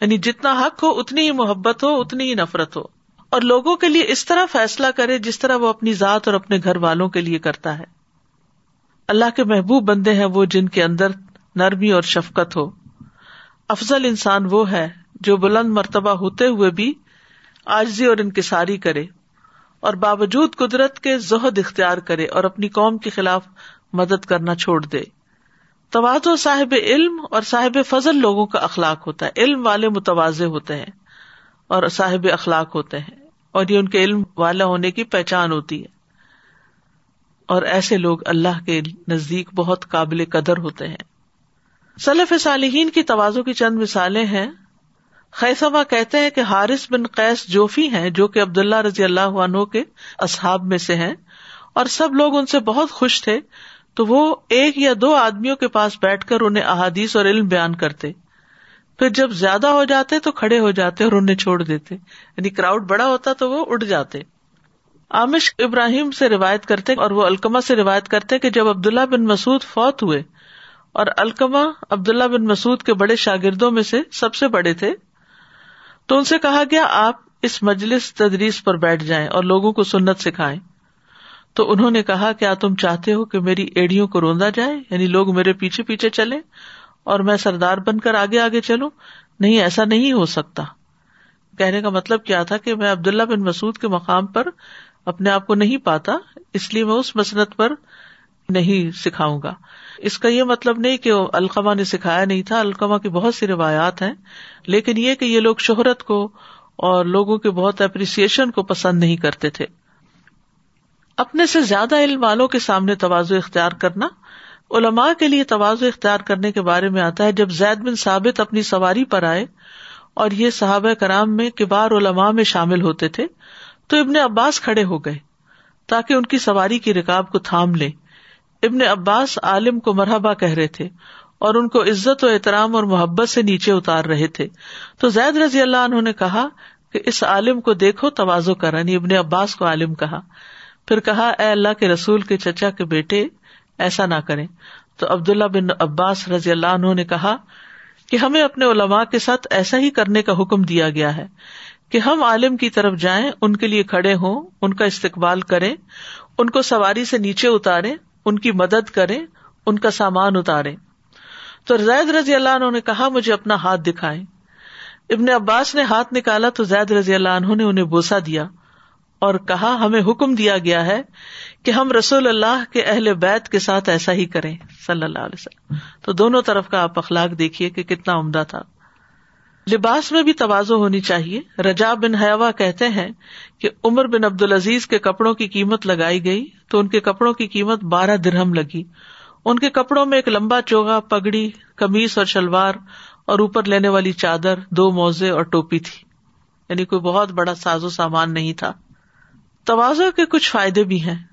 یعنی جتنا حق ہو، اتنی ہی محبت ہو، اتنی ہی نفرت ہو۔ اور لوگوں کے لیے اس طرح فیصلہ کرے جس طرح وہ اپنی ذات اور اپنے گھر والوں کے لیے کرتا ہے۔ اللہ کے محبوب بندے ہیں وہ جن کے اندر نرمی اور شفقت ہو۔ افضل انسان وہ ہے جو بلند مرتبہ ہوتے ہوئے بھی آجزی اور انکساری کرے اور باوجود قدرت کے زہد اختیار کرے اور اپنی قوم کے خلاف مدد کرنا چھوڑ دے۔ تواد و صاحب علم اور صاحب فضل لوگوں کا اخلاق ہوتا ہے۔ علم والے متوازے ہوتے ہیں اور صاحب اخلاق ہوتے ہیں اور یہ ان کے علم والا ہونے کی پہچان ہوتی ہے۔ اور ایسے لوگ اللہ کے نزدیک بہت قابل قدر ہوتے ہیں۔ سلف صالحین کی توازو کی چند مثالیں ہیں۔ خیسما کہتے ہیں کہ حارث بن قیس جوفی ہیں جو کہ عبداللہ رضی اللہ عنہ کے اصحاب میں سے ہیں اور سب لوگ ان سے بہت خوش تھے تو وہ ایک یا دو آدمیوں کے پاس بیٹھ کر انہیں احادیث اور علم بیان کرتے۔ پھر جب زیادہ ہو جاتے تو کھڑے ہو جاتے اور انہیں چھوڑ دیتے۔ یعنی کراؤڈ بڑا ہوتا تو وہ اٹھ جاتے۔ عامش ابراہیم سے روایت کرتے اور وہ الکما سے روایت کرتے کہ جب عبداللہ بن مسعد فوت ہوئے اور الکما عبداللہ بن مسعد کے بڑے شاگردوں میں سے سب سے بڑے تھے، تو ان سے کہا گیا، آپ اس مجلس تدریس پر بیٹھ جائیں اور لوگوں کو سنت سکھائیں۔ تو انہوں نے کہا، کیا تم چاہتے ہو کہ میری ایڑیوں کو روندا جائے؟ یعنی لوگ میرے پیچھے پیچھے چلے اور میں سردار بن کر آگے آگے چلوں؟ نہیں، ایسا نہیں ہو سکتا۔ کہنے کا مطلب کیا تھا کہ میں عبداللہ بن مسعد کے مقام پر اپنے آپ کو نہیں پاتا، اس لیے میں اس مسنت پر نہیں سکھاؤں گا۔ اس کا یہ مطلب نہیں کہ القما نے سکھایا نہیں تھا القما کی بہت سی روایات ہیں، لیکن یہ کہ یہ لوگ شہرت کو اور لوگوں کے بہت اپریسیشن کو پسند نہیں کرتے تھے۔ اپنے سے زیادہ علم والوں کے سامنے توازو اختیار کرنا، علماء کے لیے توازو اختیار کرنے کے بارے میں آتا ہے۔ جب زید بن ثابت اپنی سواری پر آئے اور یہ صحابہ کرام میں کبار علماء میں شامل ہوتے تھے تو ابن عباس کھڑے ہو گئے تاکہ ان کی سواری کی رکاب کو تھام لے۔ ابن عباس عالم کو مرحبا کہہ رہے تھے اور ان کو عزت و احترام اور محبت سے نیچے اتار رہے تھے۔ تو زید رضی اللہ انہوں نے کہا کہ اس عالم کو دیکھو توازو کر یعنی ابن عباس کو عالم کہا۔ پھر کہا، اے اللہ کے رسول کے چچا کے بیٹے، ایسا نہ کریں۔ تو عبداللہ بن عباس رضی اللہ عنہ نے کہا کہ ہمیں اپنے علماء کے ساتھ ایسا ہی کرنے کا حکم دیا گیا ہے۔ کہ ہم عالم کی طرف جائیں، ان کے لیے کھڑے ہوں، ان کا استقبال کریں، ان کو سواری سے نیچے اتارے ان کی مدد کریں، ان کا سامان اتارے تو زید رضی اللہ عنہ نے کہا، مجھے اپنا ہاتھ دکھائے ابن عباس نے ہاتھ نکالا تو زید رضی اللہ عنہ نے انہیں بوسا دیا اور کہا، ہمیں حکم دیا گیا ہے کہ ہم رسول اللہ کے اہل بیت کے ساتھ ایسا ہی کریں، صلی اللہ علیہ وسلم۔ تو دونوں طرف کا آپ اخلاق دیکھیے کہ کتنا عمدہ تھا۔ لباس میں بھی توازو ہونی چاہیے۔ رجا بن حیوا کہتے ہیں کہ عمر بن عبد العزیز کے کپڑوں کی قیمت لگائی گئی تو ان کے کپڑوں کی قیمت بارہ درہم لگی۔ ان کے کپڑوں میں ایک لمبا چوگا پگڑی کمیز اور شلوار اور اوپر لینے والی چادر، دو موزے اور ٹوپی تھی۔ یعنی کوئی بہت بڑا ساز و سامان نہیں تھا۔ توازو کے کچھ فائدے بھی ہیں۔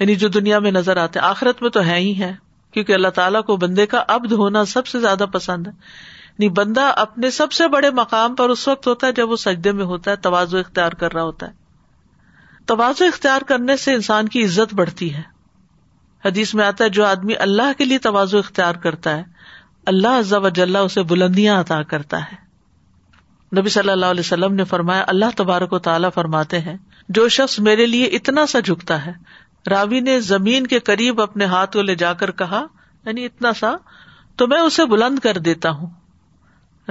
یعنی جو دنیا میں نظر آتے، آخرت میں تو ہے ہی ہے کیونکہ اللہ تعالیٰ کو بندے کا ابد ہونا سب سے زیادہ پسند ہے۔ یعنی بندہ اپنے سب سے بڑے مقام پر اس وقت ہوتا ہے جب وہ سجدے میں ہوتا ہے توازو اختیار کر رہا ہوتا ہے۔ توازو اختیار کرنے سے انسان کی عزت بڑھتی ہے۔ حدیث میں آتا ہے، جو آدمی اللہ کے لیے توازو اختیار کرتا ہے، اللہ عزا وجل اسے بلندیاں عطا کرتا ہے۔ نبی صلی اللہ علیہ وسلم نے فرمایا، اللہ تبارک و تعالیٰ فرماتے ہیں، جو شخص میرے لیے اتنا سا جھکتا ہے، راوی نے زمین کے قریب اپنے ہاتھ کو لے جا کر کہا یعنی اتنا سا، تو میں اسے بلند کر دیتا ہوں۔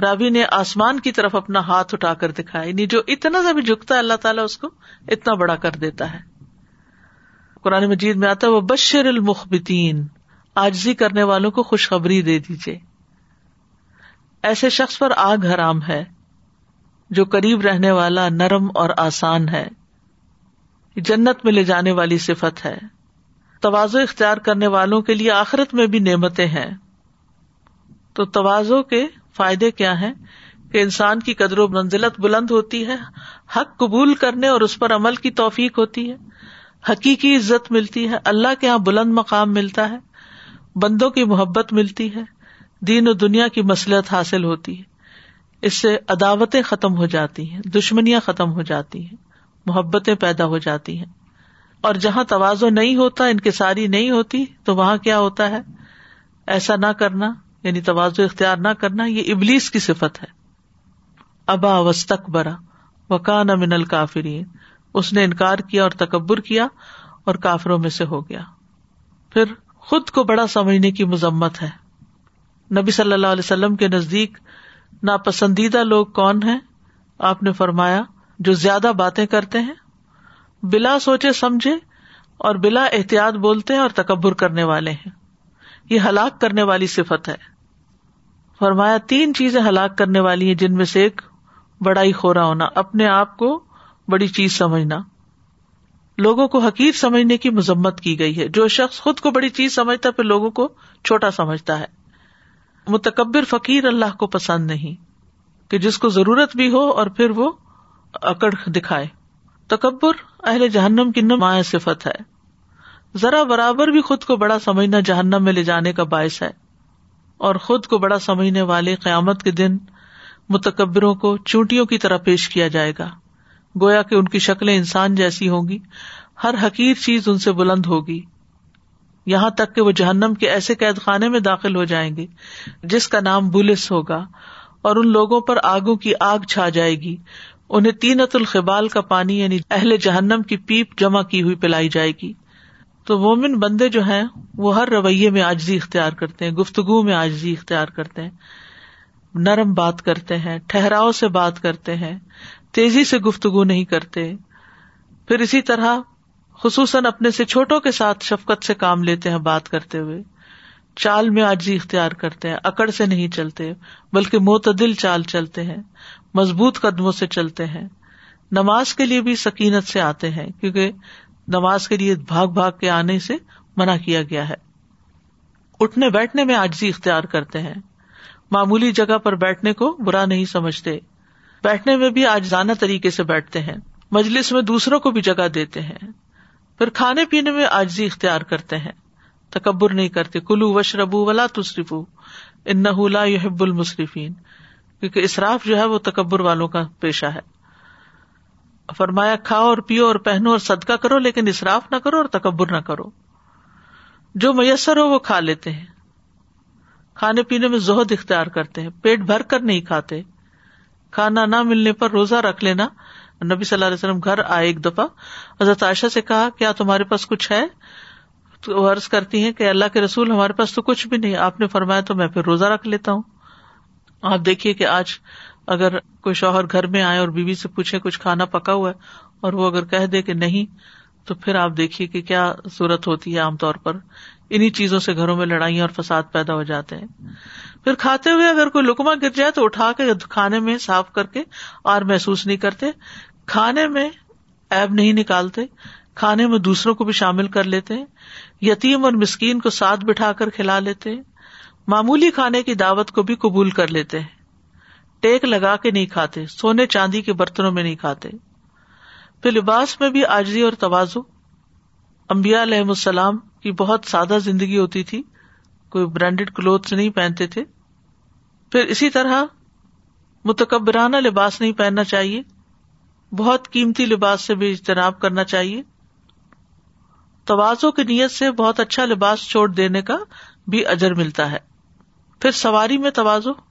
راوی نے آسمان کی طرف اپنا ہاتھ اٹھا کر دکھایا۔ یعنی جو اتنا سا بھی جھکتا ہے، اللہ تعالیٰ اس کو اتنا بڑا کر دیتا ہے۔ قرآن مجید میں آتا ہے وہ بشر المخبتین آجزی کرنے والوں کو خوشخبری دے دیجیے ایسے شخص پر آگ حرام ہے، جو قریب رہنے والا نرم اور آسان ہے۔ جنت میں لے جانے والی صفت ہے۔ توازو اختیار کرنے والوں کے لیے آخرت میں بھی نعمتیں ہیں۔ تو توازو کے فائدے کیا ہیں؟ کہ انسان کی قدر و منزلت بلند ہوتی ہے، حق قبول کرنے اور اس پر عمل کی توفیق ہوتی ہے، حقیقی عزت ملتی ہے، اللہ کے یہاں بلند مقام ملتا ہے، بندوں کی محبت ملتی ہے، دین و دنیا کی مسلط حاصل ہوتی ہے، اس سے عداوتیں ختم ہو جاتی ہیں، دشمنیاں ختم ہو جاتی ہیں، محبتیں پیدا ہو جاتی ہیں۔ اور جہاں توازو نہیں ہوتا، ان کے ساری نہیں ہوتی، تو وہاں کیا ہوتا ہے؟ ایسا نہ کرنا۔ یعنی توازو اختیار نہ کرنا، یہ ابلیس کی صفت ہے۔ ابا وسط برا وکان امن الکافرین۔ اس نے انکار کیا اور تکبر کیا اور کافروں میں سے ہو گیا۔ پھر خود کو بڑا سمجھنے کی مذمت ہے۔ نبی صلی اللہ علیہ وسلم کے نزدیک ناپسندیدہ لوگ کون ہیں؟ آپ نے فرمایا، جو زیادہ باتیں کرتے ہیں، بلا سوچے سمجھے اور بلا احتیاط بولتے ہیں اور تکبر کرنے والے ہیں۔ یہ ہلاک کرنے والی صفت ہے۔ فرمایا، تین چیزیں ہلاک کرنے والی ہیں جن میں سے ایک بڑا ہی خورا ہونا، اپنے آپ کو بڑی چیز سمجھنا۔ لوگوں کو حقیر سمجھنے کی مذمت کی گئی ہے۔ جو شخص خود کو بڑی چیز سمجھتا ہے، پھر لوگوں کو چھوٹا سمجھتا ہے۔ متکبر فقیر اللہ کو پسند نہیں کہ جس کو ضرورت بھی ہو اور پھر وہ اکڑ دکھائے۔ تکبر اہل جہنم کی نمایاں صفت ہے۔ ذرا برابر بھی خود کو بڑا سمجھنا جہنم میں لے جانے کا باعث ہے اور خود کو بڑا سمجھنے والے قیامت کے دن متکبروں کو چونٹیوں کی طرح پیش کیا جائے گا۔ گویا کہ ان کی شکلیں انسان جیسی ہوں گی۔ ہر حقیر چیز ان سے بلند ہوگی۔ یہاں تک کہ وہ جہنم کے ایسے قید خانے میں داخل ہو جائیں گے جس کا نام بولس ہوگا اور ان لوگوں پر آگوں کی آگ چھا جائے گی۔ انہیں تینت الخبال کا پانی یعنی اہل جہنم کی پیپ جمع کی ہوئی پلائی جائے گی۔ تو مومن بندے جو ہیں، وہ ہر رویے میں آجزی اختیار کرتے ہیں، گفتگو میں آجزی اختیار کرتے ہیں، نرم بات کرتے ہیں، ٹھہراؤ سے بات کرتے ہیں، تیزی سے گفتگو نہیں کرتے۔ پھر اسی طرح خصوصاً اپنے سے چھوٹوں کے ساتھ شفقت سے کام لیتے ہیں بات کرتے ہوئے۔ چال میں آجی اختیار کرتے ہیں، اکڑ سے نہیں چلتے، بلکہ معتدل چال چلتے ہیں، مضبوط قدموں سے چلتے ہیں۔ نماز کے لیے بھی سکینت سے آتے ہیں، کیونکہ نماز کے لیے بھاگ بھاگ کے آنے سے منع کیا گیا ہے۔ اٹھنے بیٹھنے میں آجزی اختیار کرتے ہیں۔ معمولی جگہ پر بیٹھنے کو برا نہیں سمجھتے۔ بیٹھنے میں بھی آجزانہ طریقے سے بیٹھتے ہیں۔ مجلس میں دوسروں کو بھی جگہ دیتے ہیں۔ پھر کھانے پینے میں آجزی اختیار کرتے ہیں۔ تکبر نہیں کرتے۔ کلو وش ربو ولا تصرفو ان لا یحب المصرفین کیونکہ اصراف جو ہے وہ تکبر والوں کا پیشہ ہے۔ فرمایا، کھاؤ اور پیو اور پہنو اور صدقہ کرو، لیکن اصراف نہ کرو اور تکبر نہ کرو۔ جو میسر ہو، وہ کھا لیتے ہیں۔ کھانے پینے میں زہد اختیار کرتے ہیں۔ پیٹ بھر کر نہیں کھاتے۔ کھانا نہ ملنے پر روزہ رکھ لینا۔ نبی صلی اللہ علیہ وسلم گھر آئے ایک دفعہ۔ حضرت عائشہ سے کہا، کیا تمہارے پاس کچھ ہے؟ تو عرض کرتی ہیں کہ اللہ کے رسول، ہمارے پاس تو کچھ بھی نہیں۔ آپ نے فرمایا تو میں پھر روزہ رکھ لیتا ہوں۔ آپ دیکھیے کہ آج اگر کوئی شوہر گھر میں آئے اور بیوی سے پوچھے کچھ کھانا پکا ہوا ہے اور وہ اگر کہہ دے کہ نہیں، تو پھر آپ دیکھیے کہ کیا ضرورت ہوتی ہے عام طور پر۔ انہیں چیزوں سے گھروں میں لڑائیاں اور فساد پیدا ہو جاتے ہیں۔ پھر کھاتے ہوئے اگر کوئی لکما گر جائے تو اٹھا کے کھانے میں صاف کر کے اور محسوس نہیں کرتے۔ کھانے میں ایب نہیں نکالتے، کھانے میں دوسروں کو بھی شامل کر لیتے ہیں یتیم اور مسکین کو ساتھ بٹھا کر کھلا لیتے ہیں معمولی کھانے کی دعوت کو بھی قبول کر لیتے۔ ہیں ٹیک لگا کے نہیں کھاتے، سونے چاندی کے برتنوں میں نہیں کھاتے۔ پھر لباس میں بھی آجزی اور توازو۔ امبیا علیہ السلام کی بہت سادہ زندگی ہوتی تھی، کوئی برانڈیڈ کلوتھ نہیں پہنتے تھے۔ پھر اسی طرح متکبرانہ لباس نہیں پہننا چاہیے، بہت قیمتی لباس سے بھی اجتناب کرنا چاہیے۔ توازوں کی نیت سے بہت اچھا لباس چھوڑ دینے کا بھی اجر ملتا ہے۔ پھر سواری میں توازو۔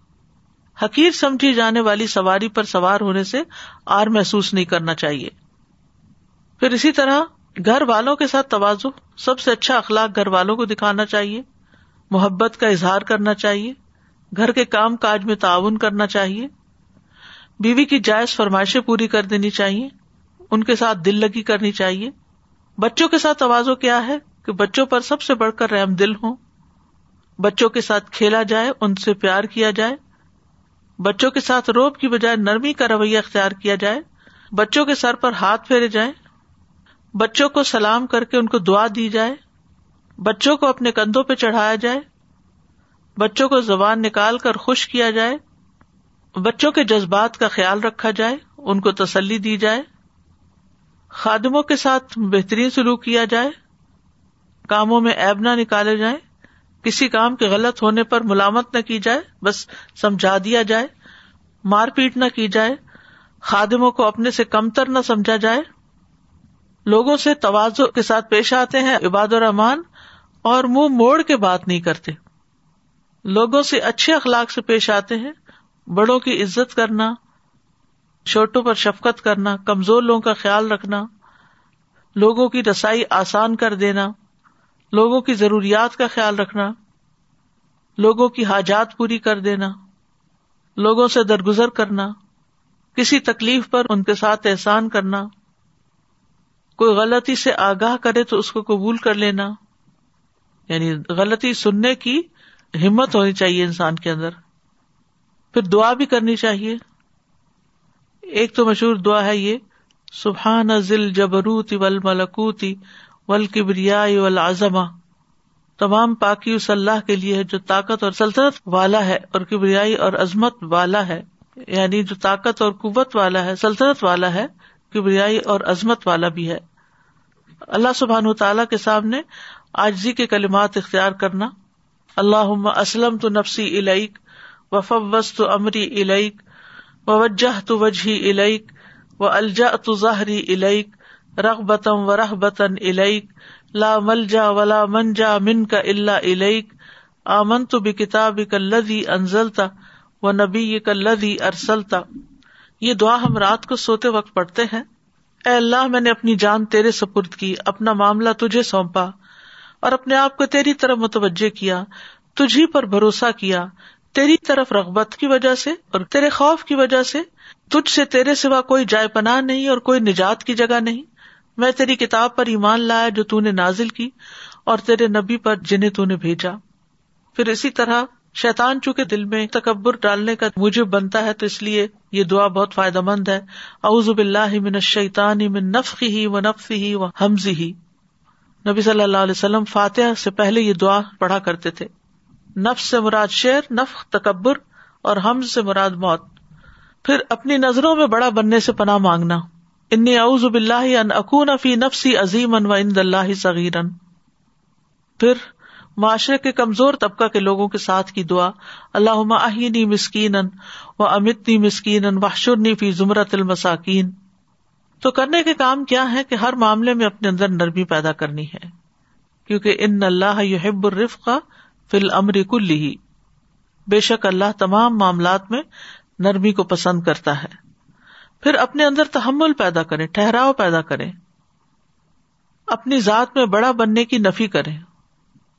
حقیر سمجھی جانے والی سواری پر سوار ہونے سے آر محسوس نہیں کرنا چاہیے۔ پھر اسی طرح گھر والوں کے ساتھ توازو سب سے اچھا اخلاق گھر والوں کو دکھانا چاہیے۔ محبت کا اظہار کرنا چاہیے۔ گھر کے کام کاج میں تعاون کرنا چاہیے۔ بیوی کی جائز فرمائشیں پوری کر دینی چاہیے۔ ان کے ساتھ دل لگی کرنی چاہیے۔ بچوں کے ساتھ توازو کیا ہے کہ بچوں پر سب سے بڑھ کر رحم دل ہوں۔ بچوں کے ساتھ کھیلا جائے، ان سے پیار کیا جائے۔ بچوں کے ساتھ روب کی بجائے نرمی کا رویہ اختیار کیا جائے، بچوں کے سر پر ہاتھ پھیرے جائیں، بچوں کو سلام کر کے ان کو دعا دی جائے، بچوں کو اپنے کندھوں پہ چڑھایا جائے، بچوں کو زبان نکال کر خوش کیا جائے، بچوں کے جذبات کا خیال رکھا جائے، ان کو تسلی دی جائے، خادموں کے ساتھ بہترین سلوک کیا جائے، کاموں میں ایب نہ نکالے جائیں کسی کام کے غلط ہونے پر ملامت نہ کی جائے، بس سمجھا دیا جائے، مار پیٹ نہ کی جائے، خادموں کو اپنے سے کمتر نہ سمجھا جائے۔ لوگوں سے توازو کے ساتھ پیش آتے ہیں، عباد الرحمان اور منہ مو موڑ کے بات نہیں کرتے۔ لوگوں سے اچھے اخلاق سے پیش آتے ہیں، بڑوں کی عزت کرنا چھوٹوں پر شفقت کرنا، کمزور لوگوں کا خیال رکھنا، لوگوں کی رسائی آسان کر دینا۔ لوگوں کی ضروریات کا خیال رکھنا، لوگوں کی حاجات پوری کر دینا، لوگوں سے درگزر کرنا، کسی تکلیف پر ان کے ساتھ احسان کرنا، کوئی غلطی سے آگاہ کرے تو اس کو قبول کر لینا یعنی غلطی سننے کی ہمت ہونی چاہیے انسان کے اندر۔ پھر دعا بھی کرنی چاہیے۔ ایک تو مشہور دعا ہے یہ، سبحان ذل جبروتی ول ملکوتی ول کبریا ول اعظما تمام پاکی اس اللہ کے لیے ہے جو طاقت اور سلطنت والا ہے اور کبریائی اور عظمت والا ہے یعنی جو طاقت اور قوت والا ہے، سلطنت والا ہے، کبریائی اور عظمت والا بھی ہے۔ اللہ سبحان تعالی کے سامنے آجزی کے کلمات اختیار کرنا۔ اللہ اسلم تو نفسی علیق وفوس تو امری علیق و وجہ تو وجہ علیق و الجا تو ظاہری علیق رغ بتم و رح بتن علیق لا مل جا ولا من جا من کا اللہ علیق آمن تو بھی کتاب کلدی انزلتا و نبی کلدی ارسلتا یہ دعا ہم رات کو سوتے وقت پڑھتے ہیں۔ اے اللہ، میں نے اپنی جان تیرے سپرد کی، اپنا معاملہ تجھے سونپا اور اپنے آپ کو تیری طرف متوجہ کیا، تجھی پر بھروسہ کیا۔ تیری طرف رغبت کی وجہ سے اور تیرے خوف کی وجہ سے، تجھ سے تیرے سوا کوئی جائے پناہ نہیں اور کوئی نجات کی جگہ نہیں۔ میں تیری کتاب پر ایمان لایا جو تو نے نازل کی اور تیرے نبی پر جنہیں تو نے بھیجا۔ پھر اسی طرح شیطان چونکہ دل میں تکبر ڈالنے کا مجھے بنتا ہے تو اس لیے یہ دعا بہت فائدہ مند ہے۔ اعوذ باللہ من الشیطان من نفخه و نفثه و حمزه نبی صلی اللہ علیہ وسلم فاتحہ سے پہلے یہ دعا پڑھا کرتے تھے۔ نفس سے مراد شیر نف تکبر اور حمز سے مراد موت۔ پھر اپنی نظروں میں بڑا بننے سے پناہ مانگنا۔ انی اعوذ باللہ ان اکون فی نفسی عظیم و عند اللہ صغیرن۔ پھر معاشرے کے کمزور طبقہ کے لوگوں کے ساتھ کی دعا اللہ اہینی مسکین و امتنی مسکین وحشرنی فی زمرت المساکین۔ تو کرنے کے کام کیا ہے کہ ہر معاملے میں اپنے اندر نرمی پیدا کرنی ہے؟ کیونکہ ان اللہ یحب الرف کا فل امر کل ہی بے شک اللہ تمام معاملات میں نرمی کو پسند کرتا ہے۔ پھر اپنے اندر تحمل پیدا کرے ٹھہراؤ پیدا کرے اپنی ذات میں بڑا بننے کی نفی کرے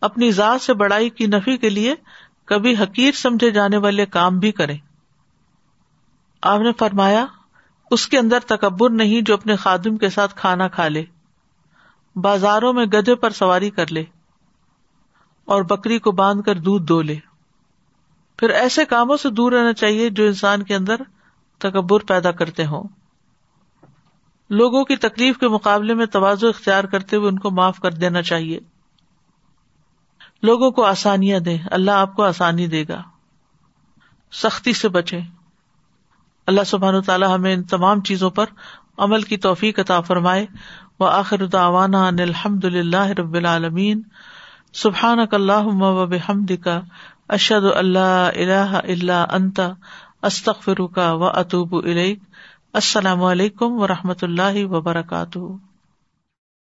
اپنی ذات سے بڑائی کی نفی کے لیے کبھی حقیر سمجھے جانے والے کام بھی کرے آپ نے فرمایا، اس کے اندر تکبر نہیں جو اپنے خادم کے ساتھ کھانا کھا لے۔ بازاروں میں گدے پر سواری کر لے۔ اور بکری کو باندھ کر دودھ دو لے۔ پھر ایسے کاموں سے دور رہنا چاہیے جو انسان کے اندر تکبر پیدا کرتے ہوں۔ لوگوں کی تکلیف کے مقابلے میں توازو اختیار کرتے ہوئے ان کو معاف کر دینا چاہیے۔ لوگوں کو آسانیاں دے اللہ آپ کو آسانی دے گا۔ سختی سے بچے اللہ سبحان تعالیٰ ہمیں ان تمام چیزوں پر عمل کی توفیق عطا فرمائے۔ و آخر دعوانا ان الحمد للہ رب العالمین۔ سبحان اللہ و بحمد کا اشد اللہ الہ اللہ انتا استخ کا و اطوب السلام علیکم و رحمۃ اللہ وبرکاتہ.